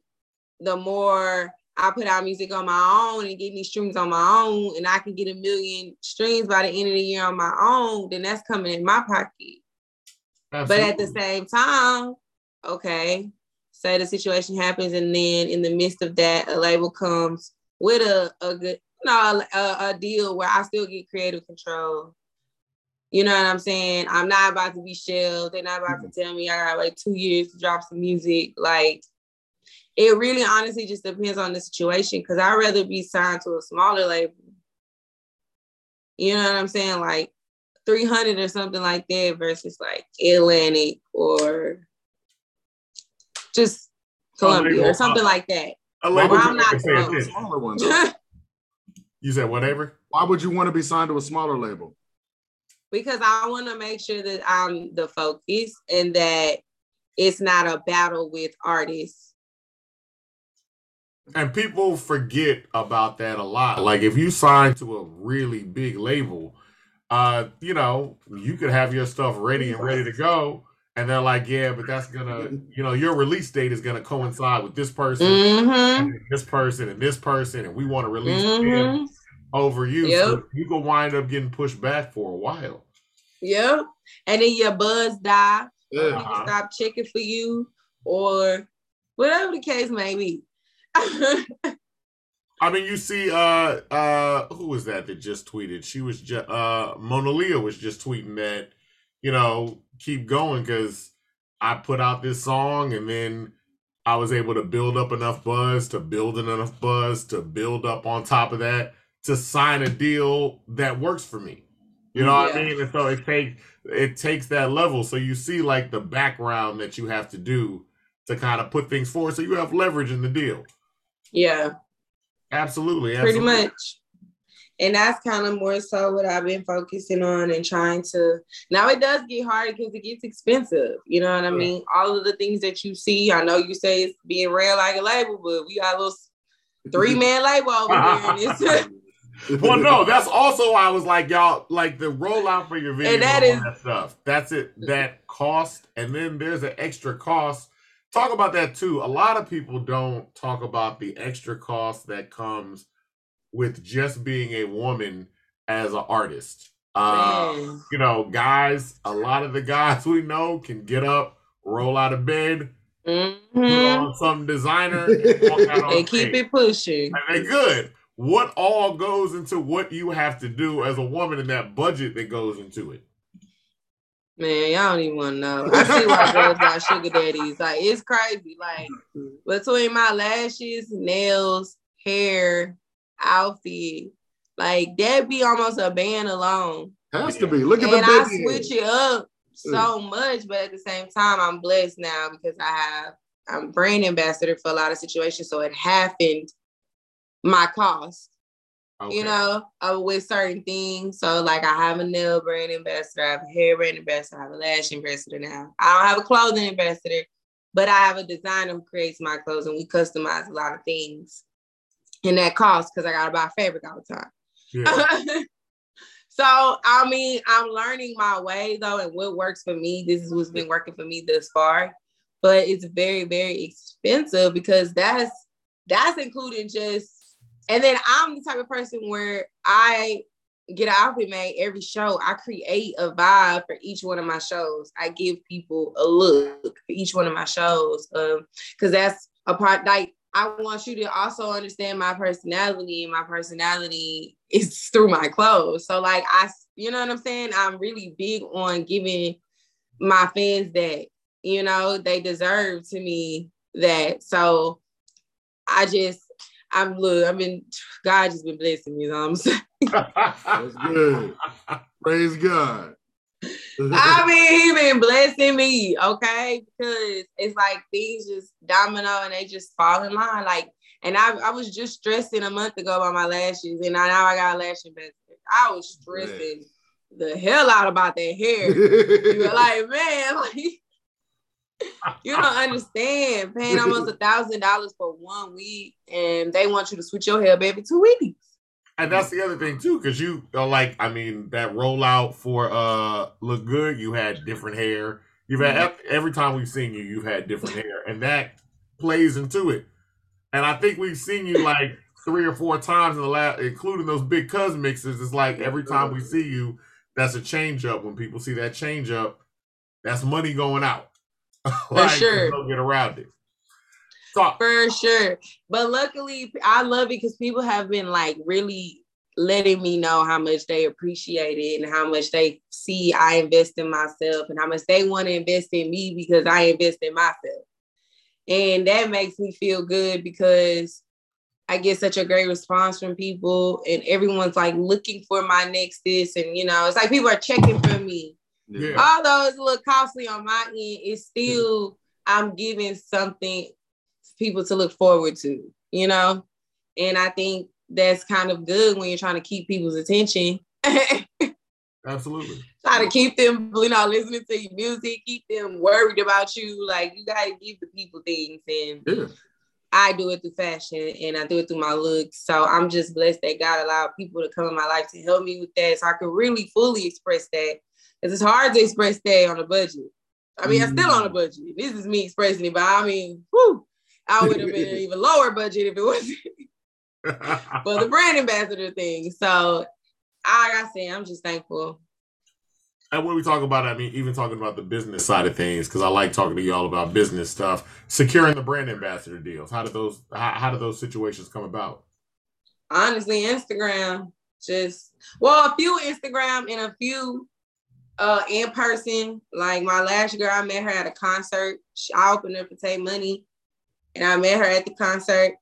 C: the more I put out music on my own and get these streams on my own, and I can get a million streams by the end of the year on my own, then that's coming in my pocket. Absolutely. But at the same time, okay, say the situation happens, and then in the midst of that, a label comes with a, a good, you know, a, a deal where I still get creative control. You know what I'm saying? I'm not about to be shelved. They're not about mm-hmm. to tell me I got like two years to drop some music. Like it really honestly just depends on the situation because I'd rather be signed to a smaller label. You know what I'm saying? Like 300 or something like that versus like Atlantic or just Columbia or something like that. A label I'm not
A: smaller one. (laughs) you said whatever. Why would you want to be signed to a smaller label?
C: Because I want to make sure that I'm the focus and that it's not a battle with artists
B: and people forget about that a lot. Like if you sign to a really big label, uh, you know, you could have your stuff ready and ready to go. And they're like, yeah, but that's gonna, you know, your release date is gonna coincide with this person, mm-hmm. this person, and this person, and we want to release mm-hmm. over you. Yep. So you could wind up getting pushed back for a while.
C: Yep. And then your buzz die. Yeah. Uh-huh. Stop checking for you, or whatever the case may be. (laughs)
B: I mean, you see, uh, uh, who was that that just tweeted? She was just, uh, Monaleo was just tweeting that, you know, keep going because I put out this song and then I was able to build up enough buzz to build enough buzz to build up on top of that to sign a deal that works for me. You know yeah. what I mean? And so it takes it takes that level. So you see like the background that you have to do to kind of put things forward so you have leverage in the deal.
C: Yeah.
B: Absolutely,
C: absolutely. Pretty much. And that's kind of more so what I've been focusing on and trying to. Now it does get hard because it gets expensive. You know what I mean? All of the things that you see, I know you say it's being ran like a label, but we got a little three (laughs) man label over here. (laughs)
B: well, no, (laughs) that's also why I was like, y'all, like the rollout for your video and that is that stuff. That's it. That cost, and then there's an extra cost talk about that too. A lot of people don't talk about the extra cost that comes with just being a woman as an artist. Uh, you know, guys, a lot of the guys (laughs) we know can get up, roll out of bed, mm-hmm. put on some designer,
C: and (laughs) keep it pushing.
B: And good. What all goes into what you have to do as a woman and that budget that goes into it?
C: Man, y'all don't even want to know. I see why girls got sugar daddies. Like it's crazy. Like between my lashes, nails, hair, outfit, like that be almost a band alone.
A: Has to be. Look at
C: and the I switch it up mm. so much, but at the same time, I'm blessed now because I have I'm brand ambassador for a lot of situations, so it happened my cost. Okay. You know, uh, with certain things. So, like, I have a nail brand ambassador, I have a hair brand ambassador, I have a lash ambassador now. I don't have a clothing ambassador, but I have a designer who creates my clothes, and we customize a lot of things. And that costs because I gotta buy fabric all the time. Yeah. (laughs) so, I mean, I'm learning my way though, and what works for me. This is what's been working for me thus far. But it's very, very expensive because that's that's including just and then I'm the type of person where I get an outfit made every show. I create a vibe for each one of my shows. I give people a look for each one of my shows. Um, because that's a part like I want you to also understand my personality, and my personality is (laughs) through my clothes. So like I, you know what I'm saying? I'm really big on giving my fans that, you know, they deserve to me that. So I just I'm look, I've been God just been blessing me, you know what I'm saying? (laughs)
A: That's good. Praise God.
C: I mean, he been blessing me, okay? Because it's like things just domino and they just fall in line. Like, and I, I was just stressing a month ago about my lashes, and now I got lash investment. I was stressing man. the hell out about that hair. (laughs) you were like, man, like (laughs) you don't understand paying almost a thousand dollars for one week, and they want you to switch your hair every two weeks.
B: And that's the other thing too, because you are like, I mean, that rollout for uh look good, you had different hair. You've had mm-hmm. every time we've seen you, you've had different hair, and that plays into it. And I think we've seen you like three or four times in the last, including those big cousin mixes. It's like every time we see you, that's a change up. When people see that change up, that's money going out. (laughs)
C: like, For sure.
B: Don't get around it.
C: For sure. But luckily, I love it because people have been like really letting me know how much they appreciate it and how much they see I invest in myself and how much they want to invest in me because I invest in myself. And that makes me feel good because I get such a great response from people and everyone's like looking for my next this and you know, it's like people are checking for me. Yeah. Although it's a little costly on my end, it's still I'm giving something people to look forward to, you know? And I think that's kind of good when you're trying to keep people's attention. (laughs)
B: Absolutely.
C: Try to keep them, you know, listening to your music, keep them worried about you. Like you gotta give the people things. And yeah. I do it through fashion and I do it through my looks. So I'm just blessed that God allowed people to come in my life to help me with that. So I can really fully express that. Because it's hard to express that on a budget. I mean, mm-hmm. I'm still on a budget. This is me expressing it, but I mean, whew, I would have been an (laughs) even lower budget if it wasn't (laughs) for the brand ambassador thing. So I gotta say, I'm just thankful.
B: And when we talk about, I mean, even talking about the business side of things, because I like talking to you all about business stuff. Securing the brand ambassador deals. How did those? How, how did those situations come about?
C: Honestly, Instagram. Just well, a few Instagram and a few uh in person. Like my last girl, I met her at a concert. I opened up to take money and I met her at the concert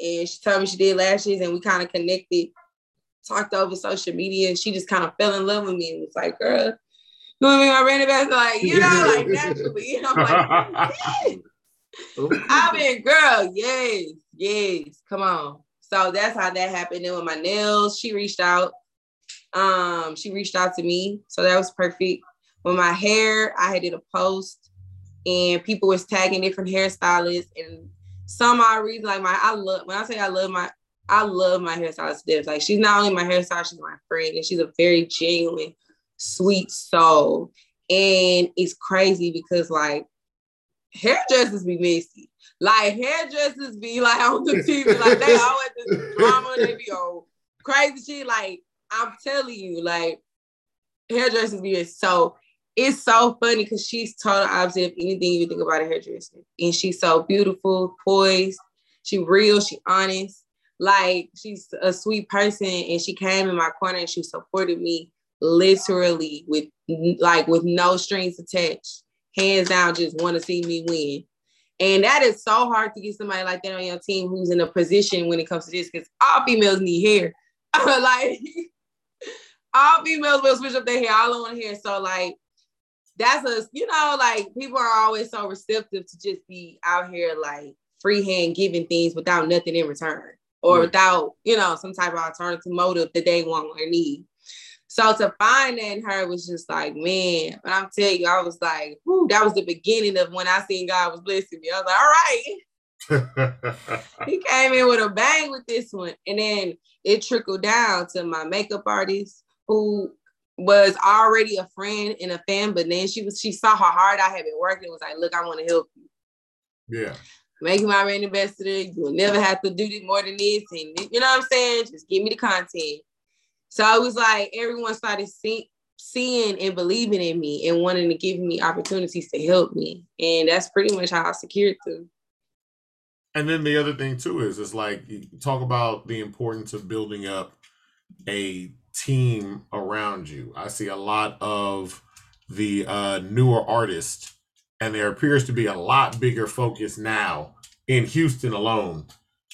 C: and she told me she did lashes and we kind of connected, talked over social media. And she just kind of fell in love with me and was like, girl, you want to be my brand ambassador? Like, you know, like (laughs) naturally. And (laughs) I'm like, yes. (laughs) I mean, girl, yes, yes, come on. So that's how that happened. Then with my nails, she reached out. Um, she reached out to me. So that was perfect. With my hair, I had did a post and people was tagging different hairstylists and some odd reason, like my I love when I say I love my I love my hairstylist Debs. Like she's not only my hairstylist, she's my friend, and she's a very genuine, sweet soul. And it's crazy because like hairdressers be messy. Like hairdressers be like on the TV, like they (laughs) always this drama, they be on crazy shit. Like I'm telling you, like hairdressers be so it's so funny because she's total opposite of anything you think about a hairdresser. And she's so beautiful, poised, she real, she honest. Like she's a sweet person and she came in my corner and she supported me literally with like with no strings attached. Hands down, just want to see me win. And that is so hard to get somebody like that on your team who's in a position when it comes to this, because all females need hair. (laughs) like all females will switch up their hair. All want to. So like that's a you know like people are always so receptive to just be out here like freehand giving things without nothing in return or yeah. without you know some type of alternative motive that they want or need. So to find that in her was just like, man, but I'm telling you, I was like, whoo, that was the beginning of when I seen God was blessing me. I was like, all right. (laughs) (laughs) he came in with a bang with this one. And then it trickled down to my makeup artist who was already a friend and a fan, but then she was she saw how hard I had been working and was like, look, I want to help you.
B: Yeah.
C: Make you my brand ambassador. You'll never have to do this more than this. And you know what I'm saying? Just give me the content. So it was like everyone started see, seeing and believing in me and wanting to give me opportunities to help me. And that's pretty much how I secured them.
B: And then the other thing too is it's like you talk about the importance of building up a team around you. I see a lot of the uh, newer artists, and there appears to be a lot bigger focus now in Houston alone.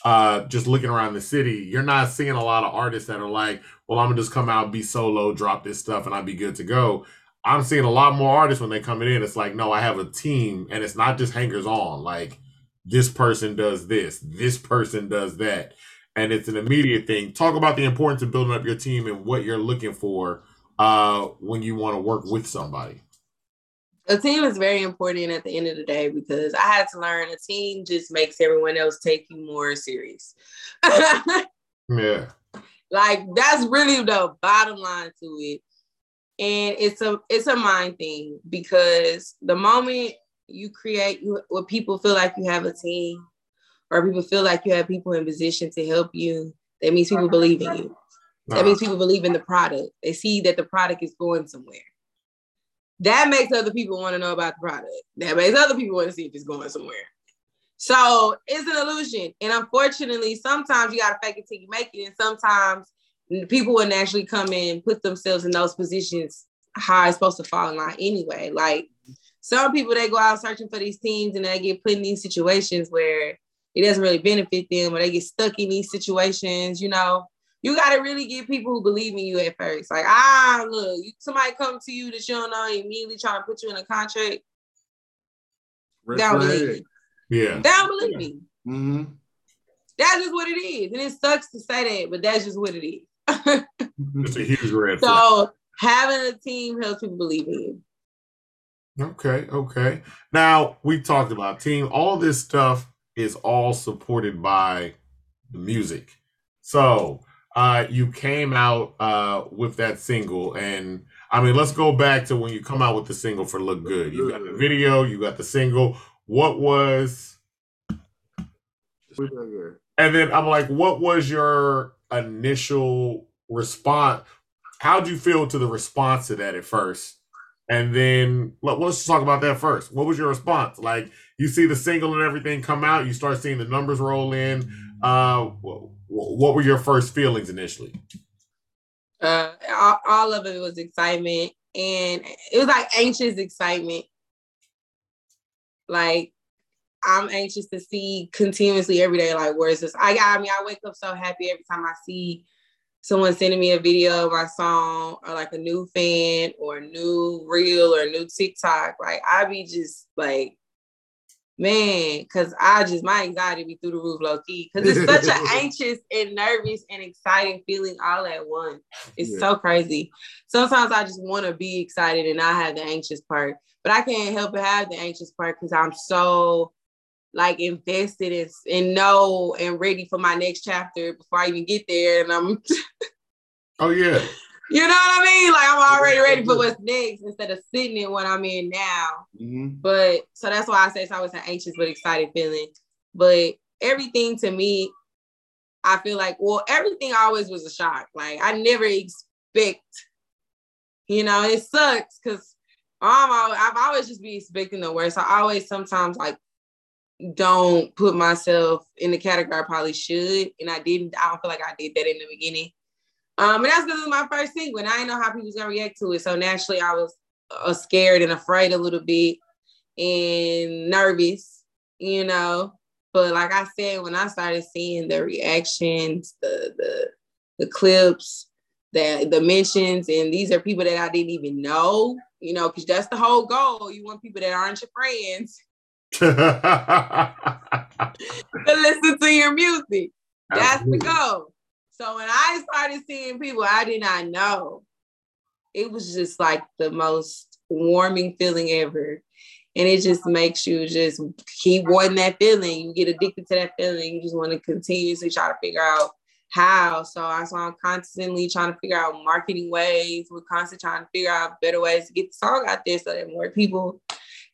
B: Uh, just looking around the city, you're not seeing a lot of artists that are like, "Well, I'm gonna just come out, be solo, drop this stuff, and I'll be good to go." I'm seeing a lot more artists when they coming in. It's like, no, I have a team, and it's not just hangers on. Like this person does this, this person does that, and it's an immediate thing. Talk about the importance of building up your team and what you're looking for uh, when you want to work with somebody.
C: A team is very important at the end of the day because I had to learn a team just makes everyone else take you more serious. (laughs)
B: yeah.
C: Like that's really the bottom line to it. And it's a it's a mind thing because the moment you create what people feel like you have a team or people feel like you have people in position to help you, that means people believe in you. That means people believe in the product. They see that the product is going somewhere. That makes other people want to know about the product. That makes other people want to see if it's going somewhere. So it's an illusion. And unfortunately, sometimes you got to fake it till you make it. And sometimes people will naturally come in, put themselves in those positions how it's supposed to fall in line anyway. Like some people, they go out searching for these teams and they get put in these situations where it doesn't really benefit them or they get stuck in these situations, you know you got to really get people who believe in you at first. Like, ah, look, somebody come to you that you don't know, immediately trying to put you in a contract. Red don't believe me.
B: Yeah.
C: They don't believe me. Mm-hmm. That's just what it is. And it sucks to say that, but that's just what it is.
B: it's a huge red
C: flag. So having a team helps people believe in you.
B: Okay, okay. Now we talked about team. All this stuff is all supported by the music. So uh, you came out uh, with that single, and I mean, let's go back to when you come out with the single for "Look Good." You got the video, you got the single. What was? And then I'm like, what was your initial response? How'd you feel to the response to that at first? And then let, us talk about that first. What was your response? Like you see the single and everything come out, you start seeing the numbers roll in. Uh, what were your first feelings initially?
C: Uh, all, all of it was excitement, and it was like anxious excitement. Like I'm anxious to see continuously every day. Like, where's this? I, I mean, I wake up so happy every time I see someone sending me a video of my song, or like a new fan, or a new reel, or a new TikTok. Like, I be just like man, because I just my anxiety be through the roof low key because it's such an (laughs) anxious and nervous and exciting feeling all at once. It's yeah. so crazy. Sometimes I just want to be excited and not have the anxious part, but I can't help but have the anxious part because I'm so like invested in, and know and ready for my next chapter before I even get there, and I'm. (laughs)
B: oh yeah.
C: You know what I mean? Like I'm already ready for what's next instead of sitting in what I'm in now. Mm-hmm. But so that's why I say it's always an anxious but excited feeling. But everything to me, I feel like, well, everything always was a shock. Like I never expect, you know, it sucks because I'm always, I've always just be expecting the worst. I always sometimes like don't put myself in the category I probably should. And I didn't, I don't feel like I did that in the beginning. Um, and that's because it was my first single, and I didn't know how people was gonna react to it. So naturally, I was uh, scared and afraid a little bit, and nervous, you know. But like I said, when I started seeing the reactions, the the the clips, the the mentions, and these are people that I didn't even know, you know, because that's the whole goal. You want people that aren't your friends to listen to your music. That's Absolutely. the goal. So when I started seeing people I did not know, it was just like the most warming feeling ever. And it just makes you just keep wanting that feeling. You get addicted to that feeling. You just want to continuously try to figure out how. So why I'm constantly trying to figure out marketing ways. We're constantly trying to figure out better ways to get the song out there so that more people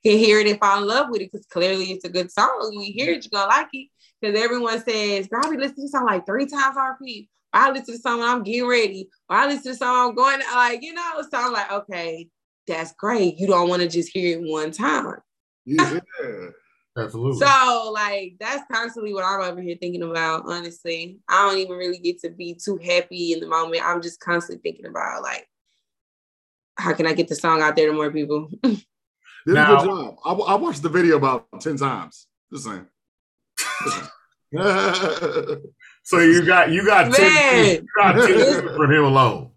C: can hear it and fall in love with it. Because clearly it's a good song. When you hear it, you're gonna like it. Because everyone says, girl, I be listening to song like three times on repeat. I listen to the song when I'm getting ready, or I listen to the song I'm going like, you know, so I'm like, okay, that's great. You don't want to just hear it one time.
A: Yeah. (laughs) Absolutely.
C: So, like, that's constantly what I'm over here thinking about, honestly. I don't even really get to be too happy in the moment. I'm just constantly thinking about, like, how can I get the song out there to more people? (laughs)
A: Did now, a good job. I, I watched the video about 10 times. Just saying. (laughs)
B: So you got you got ten, you got ten (laughs) from him alone.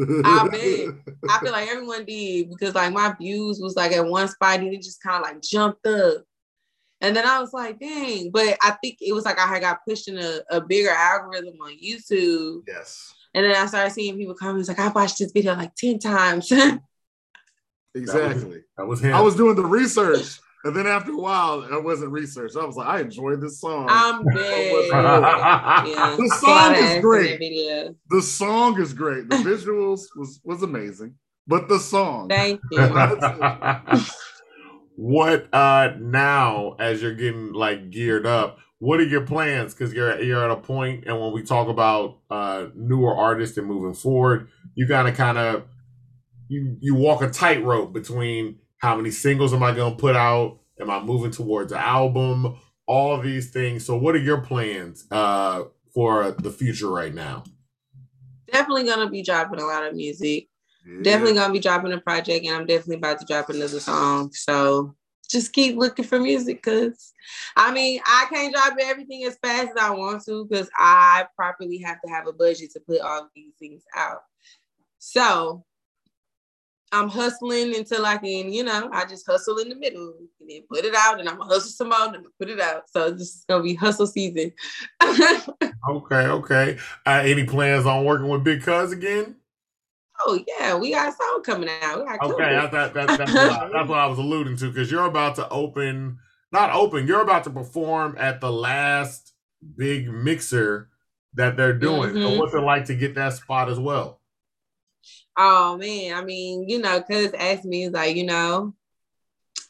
C: I bet. I feel like everyone did because like my views was like at one spot and it just kind of like jumped up. And then I was like, dang. But I think it was like I had got pushed in a, a bigger algorithm on YouTube.
A: Yes.
C: And then I started seeing people comments like, I watched this video like 10 times. (laughs)
A: exactly.
B: That was him.
A: I was doing the research. And then after a while, it wasn't research. I was like, I enjoyed this song.
C: I'm (laughs) dead. (laughs)
A: yeah. The song is great. The song is great. The visuals was was amazing. But the song.
C: Thank (laughs) you.
B: what uh now as you're getting like geared up, what are your plans? Because you're you're at a point, and when we talk about uh newer artists and moving forward, you gotta kind of you you walk a tightrope between how many singles am I going to put out? Am I moving towards an album? All these things. So, what are your plans uh, for the future right now?
C: Definitely going to be dropping a lot of music. Yeah. Definitely going to be dropping a project, and I'm definitely about to drop another song. So, just keep looking for music because I mean, I can't drop everything as fast as I want to because I properly have to have a budget to put all these things out. So I'm hustling until I can, you know, I just hustle in the middle and then put it out, and I'm gonna hustle some more and put it out. So this is gonna be hustle season. (laughs)
B: okay, okay. Uh, any plans on working with Big Cuz again?
C: Oh yeah, we got a song coming out.
B: okay, that, that, that, that's, what I, that's what I was alluding to because you're about to open, not open, you're about to perform at the last big mixer that they're doing. Mm-hmm. So what's it like to get that spot as well?
C: Oh man, I mean, you know, cuz asked me is like, you know,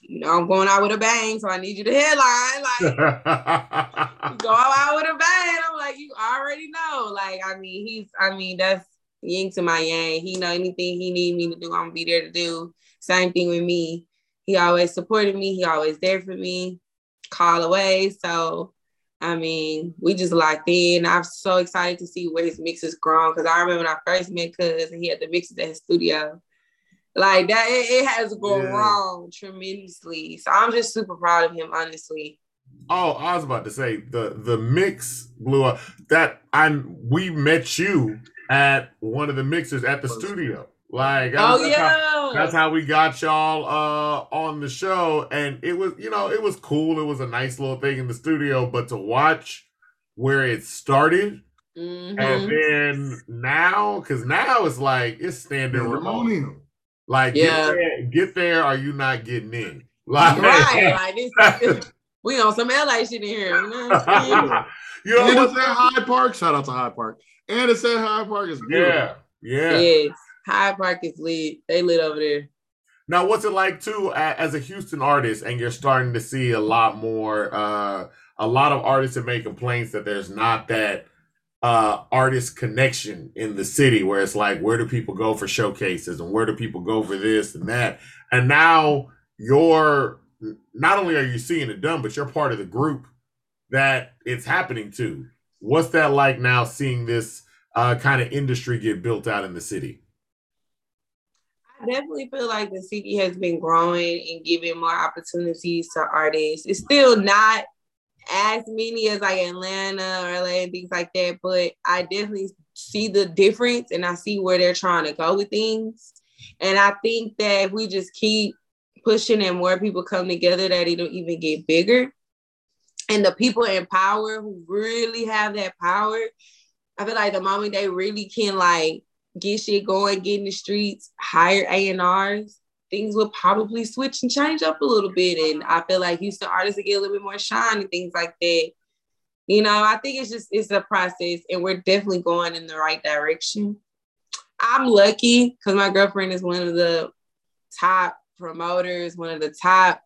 C: you know, I'm going out with a bang, so I need you to headline. Like, (laughs) go out with a bang. I'm like, you already know. Like, I mean, he's, I mean, that's yin to my yang. He know anything he need me to do, I'm gonna be there to do. Same thing with me. He always supported me. He always there for me. Call away. So I mean, we just locked in. I'm so excited to see where his mix is grown because I remember when I first met Cuz and he had the mixes at his studio. Like that, it, it has grown yeah. tremendously. So I'm just super proud of him, honestly.
B: Oh, I was about to say the the mix blew up. That I we met you at one of the mixers at the studio. Like,
C: oh that's yeah,
B: how, that's how we got y'all uh, on the show, and it was, you know, it was cool. It was a nice little thing in the studio, but to watch where it started, mm-hmm. and then now, because now it's like it's standing remote. Like, yeah. get there, get there, are you not getting in? Like,
C: right, (laughs) like this, we on some LA shit in here. You know, what I'm (laughs)
A: you know what's at Hyde Park? Shout out to Hyde Park, and it's at Hyde Park. It's beautiful.
B: Yeah, yeah.
C: Yes. Hyde Park is lit. They lit over there.
B: Now, what's it like too as a Houston artist, and you're starting to see a lot more, uh, a lot of artists that make complaints that there's not that uh, artist connection in the city, where it's like, where do people go for showcases, and where do people go for this and that, and now you're not only are you seeing it done, but you're part of the group that it's happening to. What's that like now, seeing this uh, kind of industry get built out in the city?
C: Definitely feel like the city has been growing and giving more opportunities to artists. It's still not as many as like Atlanta or LA and things like that, but I definitely see the difference and I see where they're trying to go with things. And I think that if we just keep pushing and more people come together, that it'll even get bigger. And the people in power who really have that power, I feel like the moment they really can like get shit going, get in the streets, hire A&Rs, things will probably switch and change up a little bit. And I feel like Houston artists will get a little bit more shine and things like that. You know, I think it's just it's a process and we're definitely going in the right direction. I'm lucky because my girlfriend is one of the top promoters, one of the top,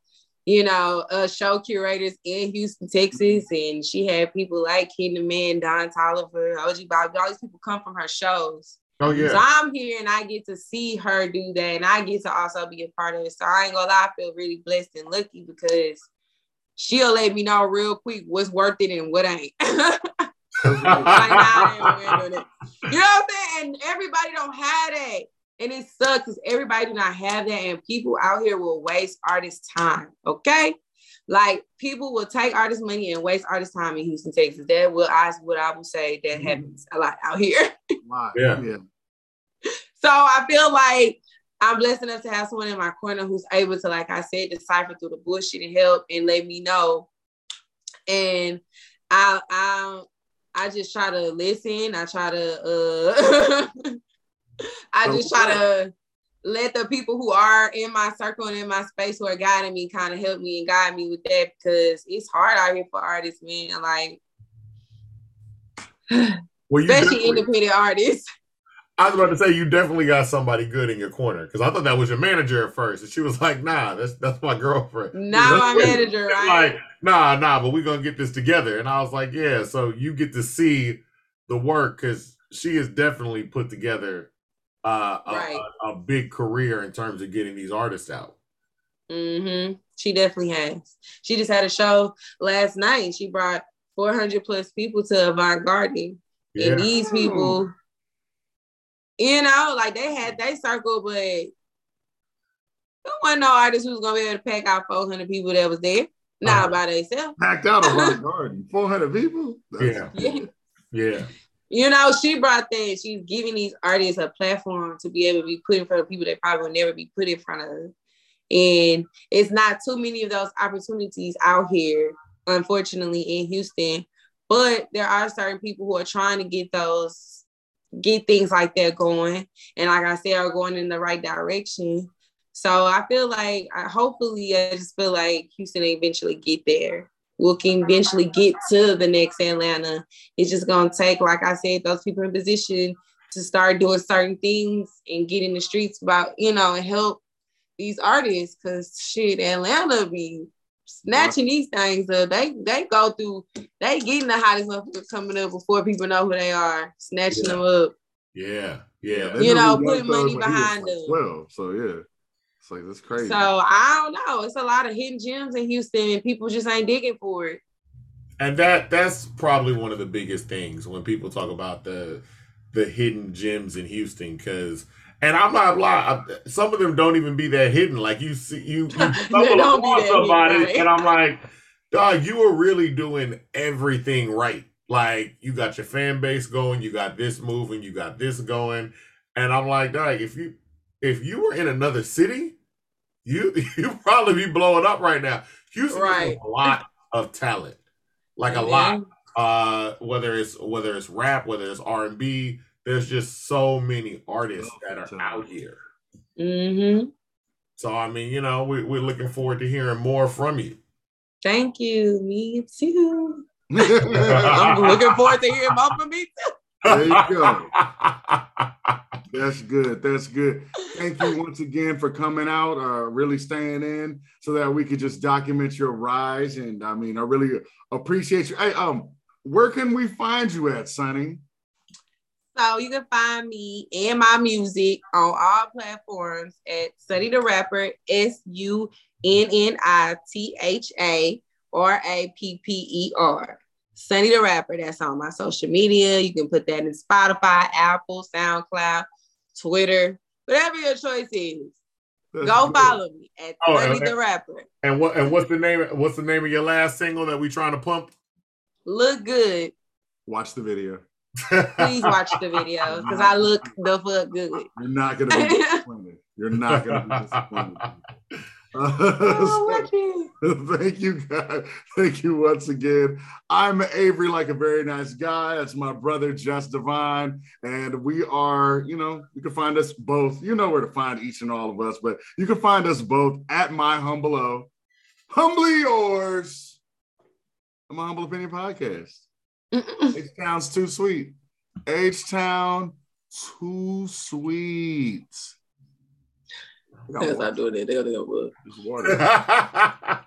C: you know, uh, show curators in Houston, Texas. And she had people like Kingdom Man, Don Toliver, OG Bobby, all these people come from her shows.
B: Oh yeah.
C: So I'm here and I get to see her do that, and I get to also be a part of it. So I ain't gonna lie, I feel really blessed and lucky because she'll let me know real quick what's worth it and what ain't. (laughs) you know what I'm saying? And everybody don't have that. And it sucks because everybody do not have that. And people out here will waste artists' time. Okay. Like people will take artist money and waste artist time in Houston, Texas. That will I what I will say that mm-hmm. happens a lot out here. (laughs)
B: yeah. yeah.
C: So I feel like I'm blessed enough to have someone in my corner who's able to, like I said, decipher through the bullshit and help and let me know. And I I I just try to listen. I try to uh (laughs) I just try to let the people who are in my circle and in my space who are guiding me kind of help me and guide me with that because it's hard out here for artists, man. Like (sighs) (sighs) well, especially independent artists.
B: I was about to say you definitely got somebody good in your corner because I thought that was your manager at first, and she was like, "Nah, that's that's my girlfriend." (laughs)
C: Not my manager, right?
B: Like, nah, nah, but we're gonna get this together. And I was like, "Yeah." So you get to see the work because she has definitely put together uh, right. a, a, big career in terms of getting these artists out.
C: Mm-hmm. She definitely has. She just had a show last night. She brought 400 plus people to Avant Garden, yeah. and these people you know, like they had they circle, but there wasn't no artist who was gonna be able to pack out 400 people that was there. Not uh, by themselves.
A: Packed out a rock (laughs) garden. 400 people?
B: yeah. yeah. Yeah.
C: You know, she brought that. She's giving these artists a platform to be able to be put in front of people that probably will never be put in front of. And it's not too many of those opportunities out here, unfortunately, in Houston. But there are certain people who are trying to get those get things like that going. And like I said, are going in the right direction. So I feel like I hopefully I just feel like Houston eventually get there. We can eventually get to the next Atlanta. It's just gonna take, like I said, those people in position to start doing certain things and get in the streets about, you know, help these artists. Cause shit, Atlanta be snatching these things up. They they go through, they getting the hottest motherfuckers coming up before people know who they are, snatching yeah. them up.
B: Yeah, yeah.
C: You know, putting money behind them.
A: Well, so yeah. It's like that's crazy.
C: So I don't know. It's a lot of hidden gems in Houston and people just ain't digging for it.
B: And that that's probably one of the biggest things when people talk about the the hidden gems in Houston because and I'm not lying. Some of them don't even be that hidden. Like you see, you, you (laughs) stumble somebody, right? and I'm like, dog, you are really doing everything right. Like you got your fan base going, you got this moving, you got this going, and I'm like, dog, if you if you were in another city, you (laughs) you probably be blowing up right now. Houston right. a lot of talent, like mm-hmm. a lot. Uh, whether it's whether it's rap, whether it's R and B, there's just so many artists that are out here.
C: Mm-hmm.
B: So I mean, you know, we, we're looking forward to hearing more from you.
C: Thank you. Me too. (laughs) I'm looking forward to hearing more from me too.
A: There you go. (laughs) That's good. That's good. Thank you once again for coming out, uh, really staying in so that we could just document your rise. And I mean, I really appreciate you. Hey, um, where can we find you at, Sunni?
C: So you can find me and my music on all platforms at Sunni Tha Rapper, S U N N I T H A R A P P E R. Sunni Tha Rapper, that's on my social media. You can put that in Spotify, Apple, SoundCloud, Twitter, whatever your choice is. That's Go good. follow me at oh, Sunni Tha Rapper.
B: And what and what's the name? What's the name of your last single that we trying to pump?
C: Look good.
A: Watch the video.
C: Please watch the video because I look the fuck good.
A: You're not gonna be disappointed. You're not gonna be disappointed. (laughs) Uh, (laughs) so, thank you, guys. Thank you once again. I'm Avery, like a very nice guy. That's my brother, Just Divine. And we are, you know, you can find us both. You know where to find each and all of us, but you can find us both at My Humble O. Humbly yours. My Humble Opinion Podcast. H Town's too sweet. H Town too sweet.
C: That's not doing it. They're gonna go. Water. (laughs)